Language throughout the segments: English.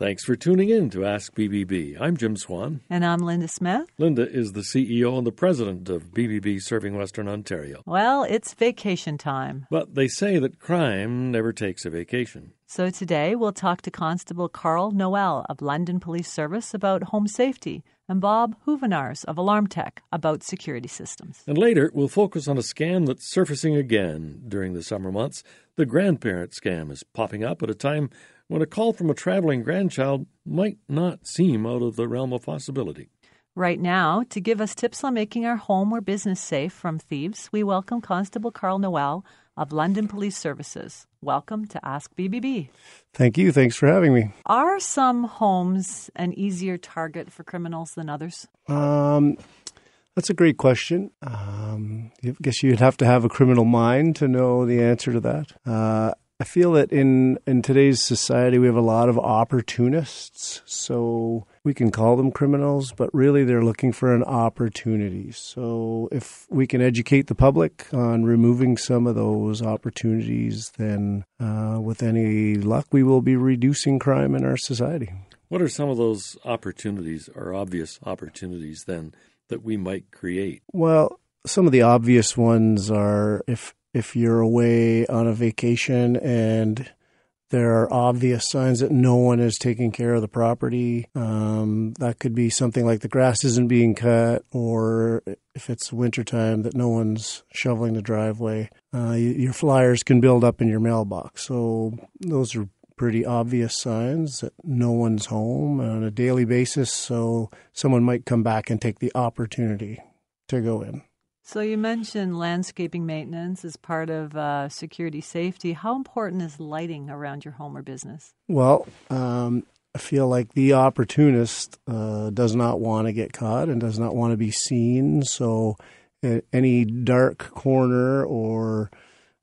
Thanks for tuning in to Ask BBB. I'm Jim Swan. And I'm Linda Smith. Linda is the CEO and the president of BBB Serving Western Ontario. Well, it's vacation time. But they say that crime never takes a vacation. So today we'll talk to Constable Carl Noel of London Police Service about home safety and Bob Hoovenars of Alarm Tech about security systems. And later we'll focus on a scam that's surfacing again during the summer months. The grandparent scam is popping up at a time when a call from a traveling grandchild might not seem out of the realm of possibility. Right now, to give us tips on making our home or business safe from thieves, we welcome Constable Carl Noel of London Police Services. Welcome to Ask BBB. Thank you. Thanks for having me. Are some homes an easier target for criminals than others? Um, that's a great question. Um, I guess you'd have to have a criminal mind to know the answer to that. Uh, I feel that in in today's society we have a lot of opportunists. So we can call them criminals, but really they're looking for an opportunity. So if we can educate the public on removing some of those opportunities, then uh, with any luck, we will be reducing crime in our society. What are some of those opportunities or obvious opportunities then that we might create? Well, some of the obvious ones are if if you're away on a vacation and there are obvious signs that no one is taking care of the property. Um, that could be something like the grass isn't being cut, or if it's wintertime, that no one's shoveling the driveway. Uh, your flyers can build up in your mailbox. So, those are pretty obvious signs that no one's home on a daily basis. So, someone might come back and take the opportunity to go in. So you mentioned landscaping maintenance as part of uh, security safety. How important is lighting around your home or business? Well, um, I feel like the opportunist uh, does not want to get caught and does not want to be seen. So any dark corner or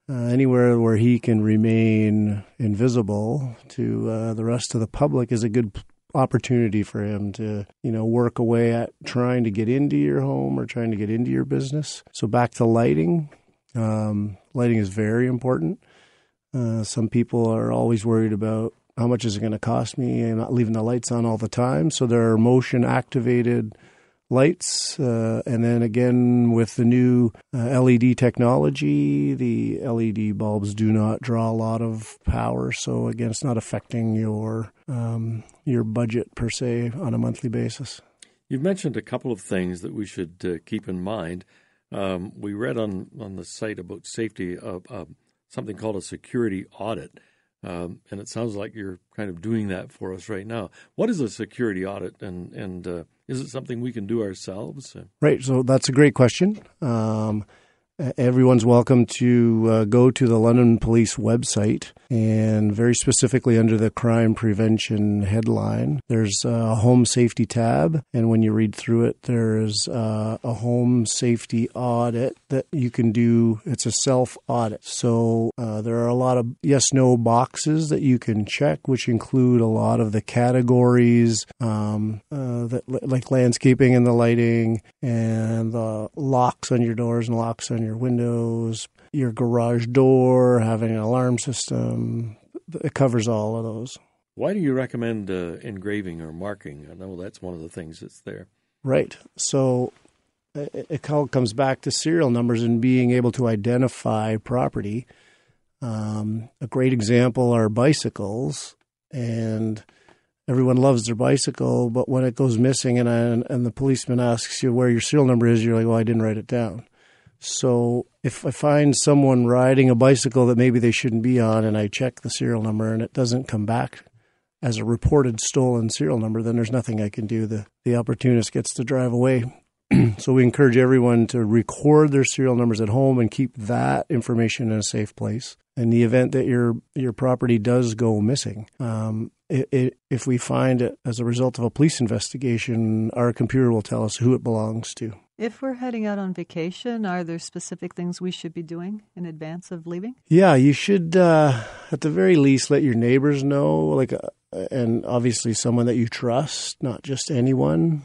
uh, anywhere where he can remain invisible to uh, the rest of the public is a good opportunity for him to, you know, work away at trying to get into your home or trying to get into your business. So back to lighting. Um, lighting is very important. Uh, some people are always worried about how much is it going to cost me and not leaving the lights on all the time. So there are motion activated lights. Uh, and then again, with the new uh, LED technology, the LED bulbs do not draw a lot of power. So again, it's not affecting your um, your budget per se on a monthly basis. You've mentioned a couple of things that we should uh, keep in mind. Um, we read on, on the site about safety something called a security audit. Um, and it sounds like you're kind of doing that for us right now. What is a security audit, and and uh, is it something we can do ourselves? Right. So that's a great question. Um, everyone's welcome to uh, go to the London Police website and very specifically under the crime prevention headline, there's a home safety tab. And when you read through it, there's uh, a home safety audit that you can do. It's a self audit. So uh, there are a lot of yes no boxes that you can check, which include a lot of the categories um, uh, that, like landscaping and the lighting and the locks on your doors and locks on your windows, your garage door, having an alarm system. It covers all of those. Why do you recommend uh, engraving or marking? I know that's one of the things that's there. Right. So it, it all comes back to serial numbers and being able to identify property. Um, a great example are bicycles, and everyone loves their bicycle, but when it goes missing and, and the policeman asks you where your serial number is, you're like, well, I didn't write it down. So if I find someone riding a bicycle that maybe they shouldn't be on and I check the serial number and it doesn't come back as a reported stolen serial number, then there's nothing I can do. The the opportunist gets to drive away. so we encourage everyone to record their serial numbers at home and keep that information in a safe place. In the event that your your property does go missing, um, it, it, if we find it as a result of a police investigation, our computer will tell us who it belongs to. If we're heading out on vacation, are there specific things we should be doing in advance of leaving? Yeah, you should, uh, at the very least, let your neighbors know, like, uh, and obviously someone that you trust, not just anyone.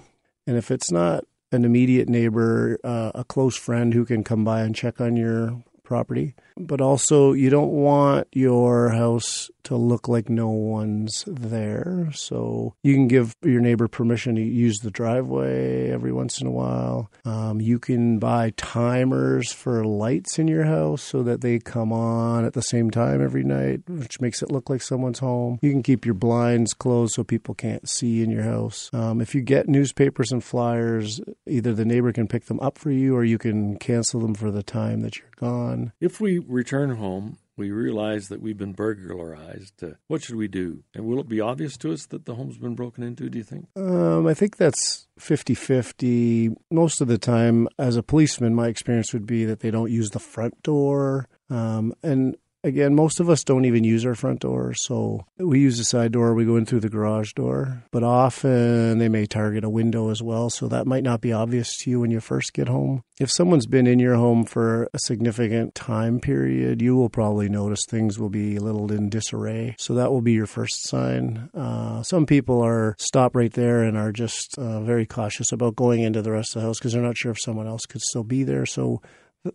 And if it's not an immediate neighbor, uh, a close friend who can come by and check on your property, but also you don't want your house to look like no one's there. So you can give your neighbor permission to use the driveway every once in a while. Um, you can buy timers for lights in your house so that they come on at the same time every night, which makes it look like someone's home. You can keep your blinds closed so people can't see in your house. Um, if you get newspapers and flyers, either the neighbor can pick them up for you or you can cancel them for the time that you're gone. If we return home we realize that we've been burglarized. Uh, what should we do? And will it be obvious to us that the home's been broken into, do you think? Um, I think that's 50 50. Most of the time, as a policeman, my experience would be that they don't use the front door. Um, and Again, most of us don't even use our front door, so we use the side door. We go in through the garage door, but often they may target a window as well, so that might not be obvious to you when you first get home. If someone's been in your home for a significant time period, you will probably notice things will be a little in disarray. So that will be your first sign. Uh, some people are stop right there and are just uh, very cautious about going into the rest of the house because they're not sure if someone else could still be there. So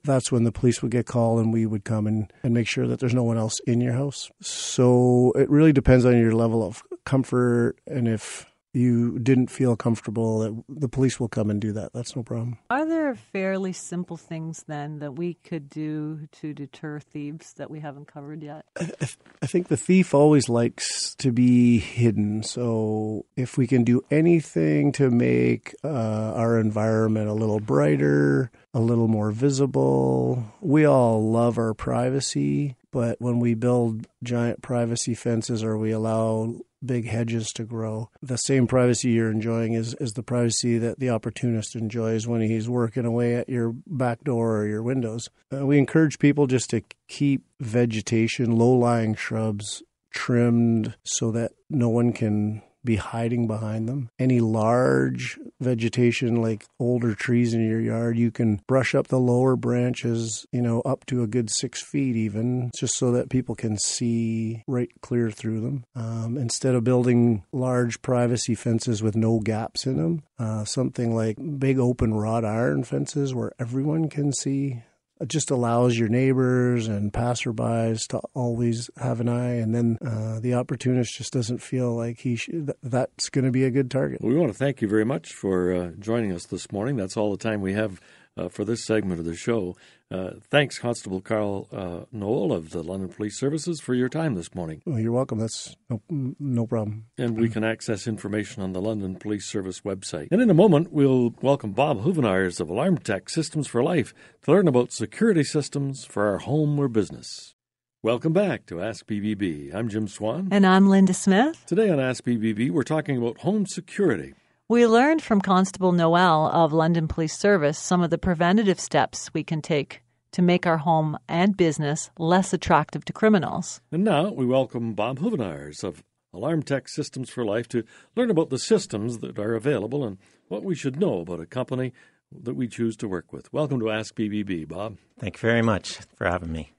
that's when the police would get called and we would come and, and make sure that there's no one else in your house. So it really depends on your level of comfort and if you didn't feel comfortable, that the police will come and do that. That's no problem. Are there fairly simple things then that we could do to deter thieves that we haven't covered yet? I, I think the thief always likes to be hidden. So if we can do anything to make uh, our environment a little brighter, a little more visible, we all love our privacy. But when we build giant privacy fences or we allow big hedges to grow. The same privacy you're enjoying is, is the privacy that the opportunist enjoys when he's working away at your back door or your windows. Uh, we encourage people just to keep vegetation, low lying shrubs trimmed so that no one can be hiding behind them. Any large vegetation like older trees in your yard, you can brush up the lower branches, you know, up to a good six feet even, just so that people can see right clear through them. Um, instead of building large privacy fences with no gaps in them, uh, something like big open wrought iron fences where everyone can see just allows your neighbors and passerbys to always have an eye, and then uh, the opportunist just doesn't feel like he sh- that's going to be a good target. We want to thank you very much for uh, joining us this morning. That's all the time we have uh, for this segment of the show. Uh, thanks, Constable Carl uh, Noel of the London Police Services, for your time this morning. Well, you're welcome. That's no, no problem. And we can access information on the London Police Service website. And in a moment, we'll welcome Bob Hoevenars of Alarm Tech Systems for Life to learn about security systems for our home or business. Welcome back to Ask BBB. I'm Jim Swan. And I'm Linda Smith. Today on Ask BBB, we're talking about home security. We learned from Constable Noel of London Police Service some of the preventative steps we can take to make our home and business less attractive to criminals. And now we welcome Bob Hoevenars of Alarm Tech Systems for Life to learn about the systems that are available and what we should know about a company that we choose to work with. Welcome to Ask BBB, Bob. Thank you very much for having me.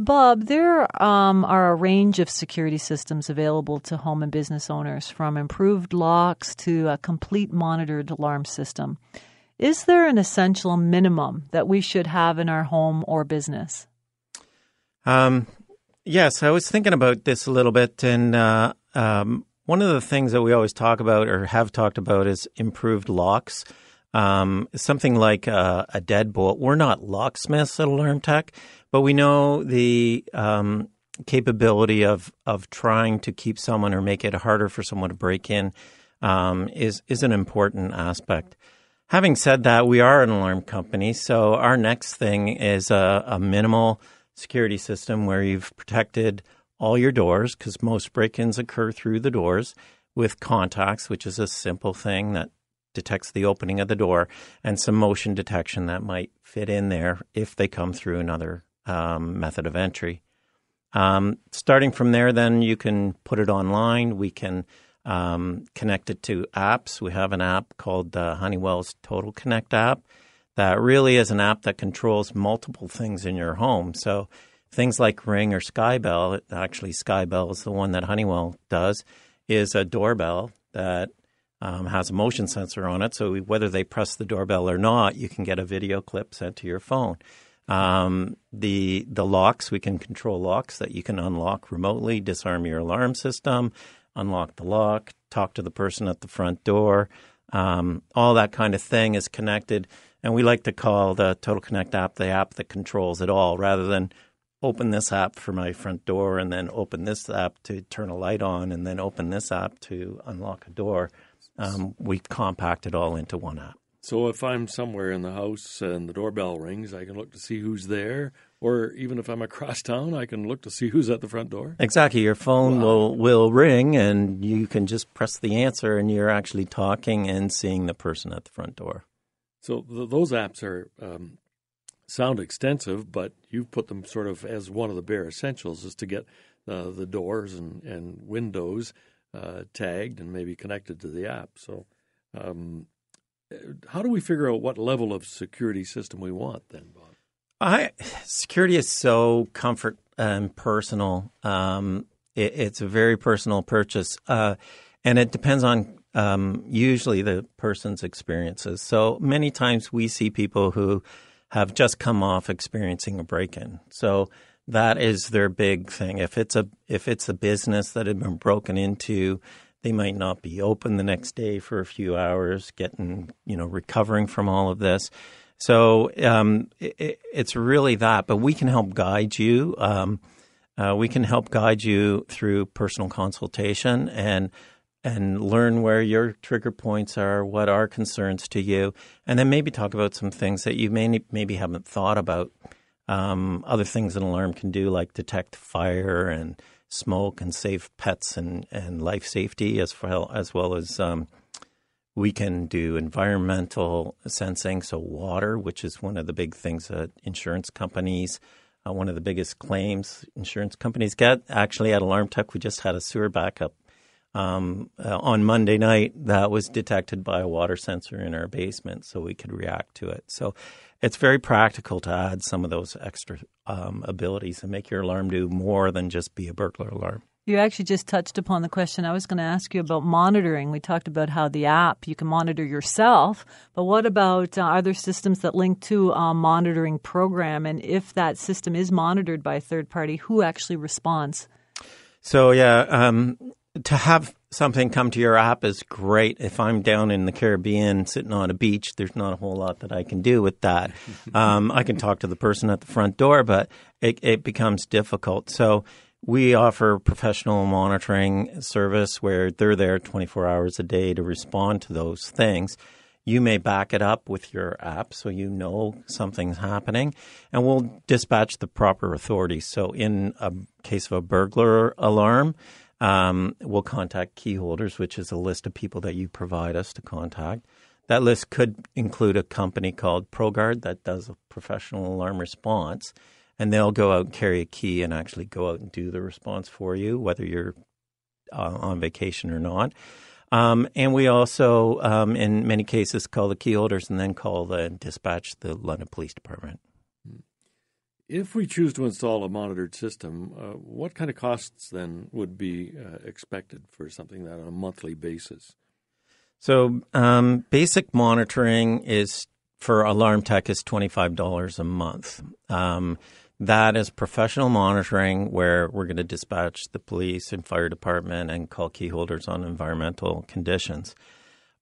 Bob, there um, are a range of security systems available to home and business owners, from improved locks to a complete monitored alarm system. Is there an essential minimum that we should have in our home or business? Um, yes, I was thinking about this a little bit, and uh, um, one of the things that we always talk about or have talked about is improved locks. Um, something like a, a deadbolt. We're not locksmiths at Alarm Tech, but we know the um, capability of of trying to keep someone or make it harder for someone to break in um, is is an important aspect. Having said that, we are an alarm company, so our next thing is a, a minimal security system where you've protected all your doors because most break-ins occur through the doors with contacts, which is a simple thing that detects the opening of the door, and some motion detection that might fit in there if they come through another um, method of entry. Um, starting from there, then you can put it online. We can um, connect it to apps. We have an app called uh, Honeywell's Total Connect app that really is an app that controls multiple things in your home. So things like Ring or Skybell, actually Skybell is the one that Honeywell does, is a doorbell that um, has a motion sensor on it. So whether they press the doorbell or not, you can get a video clip sent to your phone. Um, the the locks we can control locks that you can unlock remotely, disarm your alarm system, unlock the lock, talk to the person at the front door. Um, all that kind of thing is connected, and we like to call the Total Connect app the app that controls it all, rather than open this app for my front door and then open this app to turn a light on and then open this app to unlock a door. Um, we compact it all into one app. So if I'm somewhere in the house and the doorbell rings, I can look to see who's there. Or even if I'm across town, I can look to see who's at the front door. Exactly. Your phone wow. will will ring, and you can just press the answer, and you're actually talking and seeing the person at the front door. So th- those apps are um, sound extensive, but you've put them sort of as one of the bare essentials is to get uh, the doors and, and windows uh, tagged and maybe connected to the app. So, um, how do we figure out what level of security system we want then, Bob? I, security is so comfort and personal. Um, it, it's a very personal purchase, uh, and it depends on um, usually the person's experiences. So many times we see people who have just come off experiencing a break-in. So that is their big thing. If it's a if it's a business that had been broken into, they might not be open the next day for a few hours, getting you know recovering from all of this. So um, it, it's really that. But we can help guide you. Um, uh, we can help guide you through personal consultation and and learn where your trigger points are, what are concerns to you, and then maybe talk about some things that you may maybe haven't thought about. Um, other things an alarm can do, like detect fire and smoke and save pets and, and life safety, as well as well as um, we can do environmental sensing, so water, which is one of the big things that insurance companies. Uh, one of the biggest claims insurance companies get. Actually, at Alarm Tech, we just had a sewer backup um, uh, on Monday night that was detected by a water sensor in our basement, so we could react to it. So it's very practical to add some of those extra um, abilities and make your alarm do more than just be a burglar alarm. You actually just touched upon the question I was going to ask you about monitoring. We talked about how the app you can monitor yourself, but what about uh, other systems that link to a monitoring program? And if that system is monitored by a third party, who actually responds? So yeah, um, to have something come to your app is great. If I'm down in the Caribbean sitting on a beach, there's not a whole lot that I can do with that. Um, I can talk to the person at the front door, but it, it becomes difficult. So we offer professional monitoring service where they're there 24 hours a day to respond to those things. You may back it up with your app so you know something's happening, and we'll dispatch the proper authorities. So, in a case of a burglar alarm, um, we'll contact key holders, which is a list of people that you provide us to contact. That list could include a company called ProGuard that does a professional alarm response, and they'll go out and carry a key and actually go out and do the response for you, whether you're uh, on vacation or not. Um, and we also, um, in many cases, call the key holders and then call the dispatch the London Police Department. If we choose to install a monitored system, uh, what kind of costs then would be uh, expected for something that on a monthly basis? So, um, basic monitoring is for alarm tech is twenty five dollars a month. Um, that is professional monitoring where we're going to dispatch the police and fire department and call key holders on environmental conditions.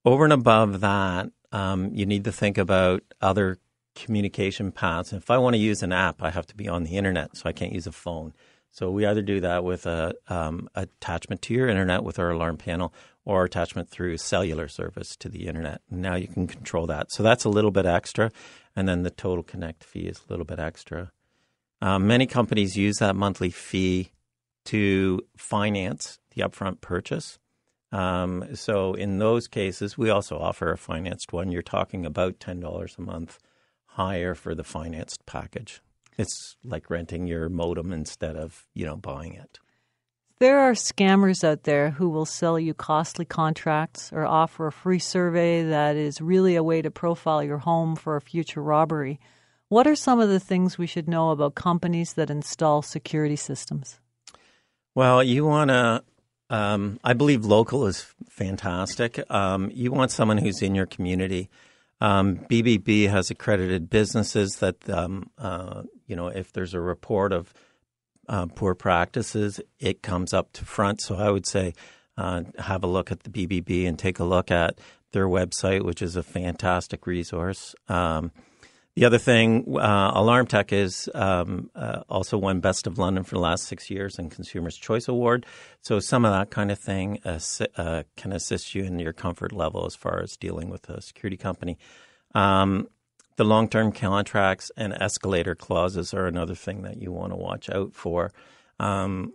Over and above that, um, you need to think about other communication paths. And if I want to use an app, I have to be on the internet, so I can't use a phone. So we either do that with a um, attachment to your internet with our alarm panel, or attachment through cellular service to the internet. Now you can control that. So that's a little bit extra, and then the total connect fee is a little bit extra. Um, many companies use that monthly fee to finance the upfront purchase. Um, so in those cases, we also offer a financed one. You're talking about ten dollars a month higher for the financed package. It's like renting your modem instead of, you know, buying it. There are scammers out there who will sell you costly contracts or offer a free survey that is really a way to profile your home for a future robbery. What are some of the things we should know about companies that install security systems? Well, you want to, um, I believe local is fantastic. Um, you want someone who's in your community Um, BBB has accredited businesses that, um, uh, you know, if there's a report of uh, poor practices, it comes up to front. So I would say uh, have a look at the BBB and take a look at their website, which is a fantastic resource. Um, the other thing, uh, Alarm Tech is um, uh, also won Best of London for the last six years and Consumers' Choice Award. So some of that kind of thing uh, can assist you in your comfort level as far as dealing with a security company. Um, the long-term contracts and escalator clauses are another thing that you want to watch out for. Um,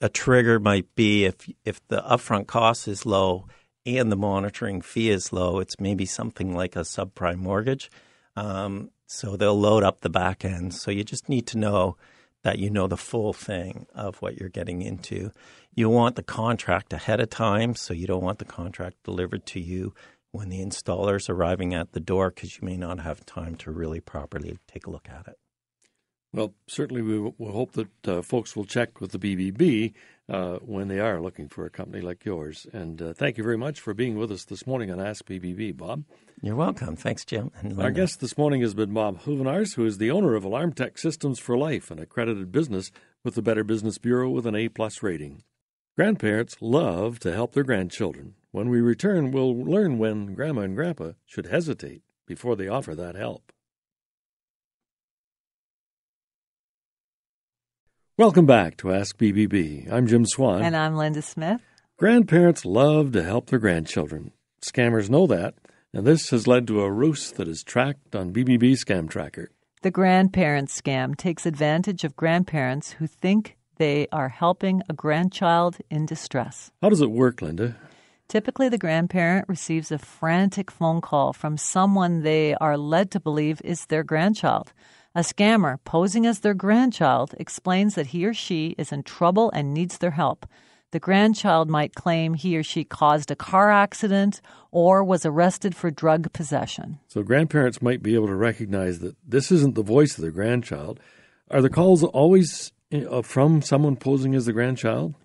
a trigger might be if if the upfront cost is low and the monitoring fee is low, it's maybe something like a subprime mortgage. Um, so they'll load up the back end. So you just need to know that you know the full thing of what you're getting into. You want the contract ahead of time, so you don't want the contract delivered to you when the installer's arriving at the door because you may not have time to really properly take a look at it. Well, certainly we will hope that uh, folks will check with the BBB uh, when they are looking for a company like yours. And uh, thank you very much for being with us this morning on Ask BBB, Bob. You're welcome. Thanks, Jim. Our guest this morning has been Bob Hoovenars, who is the owner of Alarm Tech Systems for Life, an accredited business with the Better Business Bureau with an A plus rating. Grandparents love to help their grandchildren. When we return, we'll learn when Grandma and Grandpa should hesitate before they offer that help. Welcome back to Ask BBB. I'm Jim Swan. And I'm Linda Smith. Grandparents love to help their grandchildren. Scammers know that, and this has led to a ruse that is tracked on BBB Scam Tracker. The grandparents scam takes advantage of grandparents who think they are helping a grandchild in distress. How does it work, Linda? Typically, the grandparent receives a frantic phone call from someone they are led to believe is their grandchild. A scammer posing as their grandchild explains that he or she is in trouble and needs their help. The grandchild might claim he or she caused a car accident or was arrested for drug possession. So, grandparents might be able to recognize that this isn't the voice of their grandchild. Are the calls always from someone posing as the grandchild?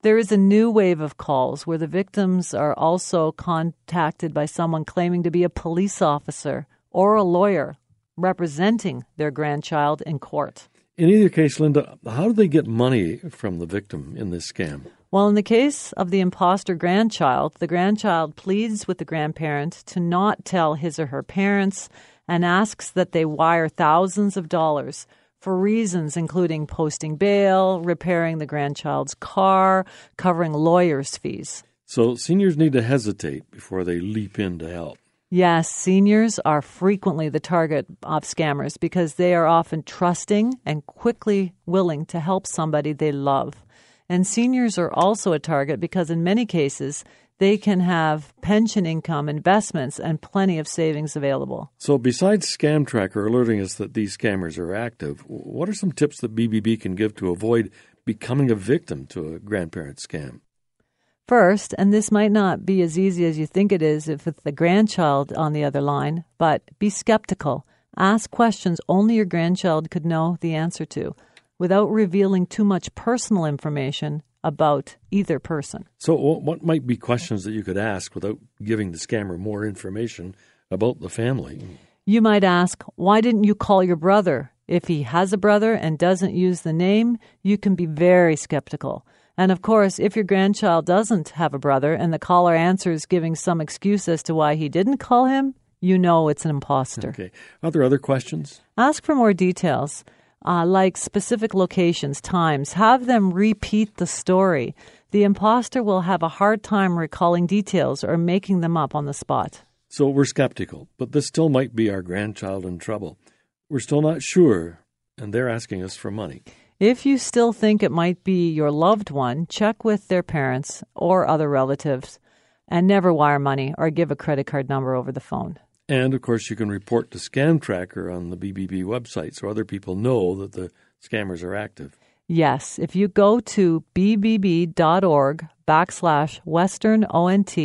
There is a new wave of calls where the victims are also contacted by someone claiming to be a police officer or a lawyer representing their grandchild in court. In either case, Linda, how do they get money from the victim in this scam? Well, in the case of the imposter grandchild, the grandchild pleads with the grandparent to not tell his or her parents and asks that they wire thousands of dollars for reasons including posting bail, repairing the grandchild's car, covering lawyers' fees. So seniors need to hesitate before they leap in to help. Yes, seniors are frequently the target of scammers because they are often trusting and quickly willing to help somebody they love. And seniors are also a target because, in many cases, they can have pension income, investments, and plenty of savings available. So, besides Scam Tracker alerting us that these scammers are active, what are some tips that BBB can give to avoid becoming a victim to a grandparent scam? First, and this might not be as easy as you think it is if it's the grandchild on the other line, but be skeptical. Ask questions only your grandchild could know the answer to without revealing too much personal information about either person. So, what might be questions that you could ask without giving the scammer more information about the family? You might ask, Why didn't you call your brother? If he has a brother and doesn't use the name, you can be very skeptical. And of course, if your grandchild doesn't have a brother and the caller answers giving some excuse as to why he didn't call him, you know it's an imposter. Okay. Are there other questions? Ask for more details, uh, like specific locations, times. Have them repeat the story. The imposter will have a hard time recalling details or making them up on the spot. So we're skeptical, but this still might be our grandchild in trouble. We're still not sure, and they're asking us for money. If you still think it might be your loved one, check with their parents or other relatives and never wire money or give a credit card number over the phone. And of course, you can report to Scam Tracker on the BBB website so other people know that the scammers are active. Yes, if you go to bbb.org backslash Western ONT,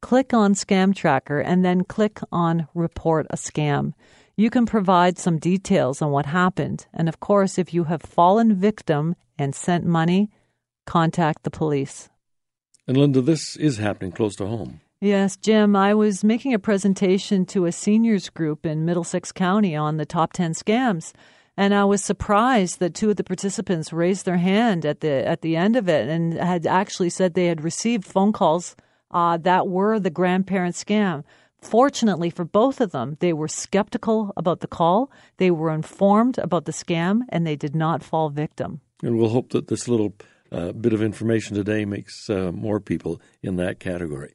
click on Scam Tracker and then click on Report a Scam. You can provide some details on what happened. And of course, if you have fallen victim and sent money, contact the police. And Linda, this is happening close to home. Yes, Jim, I was making a presentation to a seniors group in Middlesex County on the top 10 scams. And I was surprised that two of the participants raised their hand at the at the end of it and had actually said they had received phone calls uh, that were the grandparent scam. Fortunately for both of them, they were skeptical about the call, they were informed about the scam, and they did not fall victim. And we'll hope that this little uh, bit of information today makes uh, more people in that category.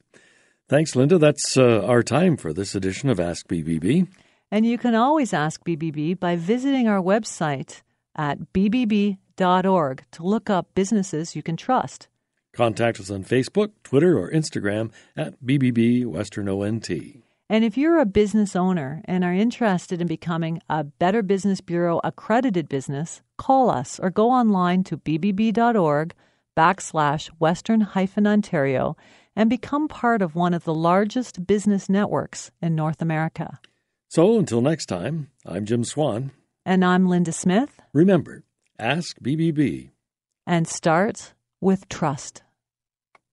Thanks, Linda. That's uh, our time for this edition of Ask BBB. And you can always ask BBB by visiting our website at bbb.org to look up businesses you can trust. Contact us on Facebook, Twitter, or Instagram at BBB Western ONT. And if you're a business owner and are interested in becoming a Better Business Bureau accredited business, call us or go online to bbb.org backslash western hyphen Ontario and become part of one of the largest business networks in North America. So until next time, I'm Jim Swan. And I'm Linda Smith. Remember, ask BBB. And start with trust.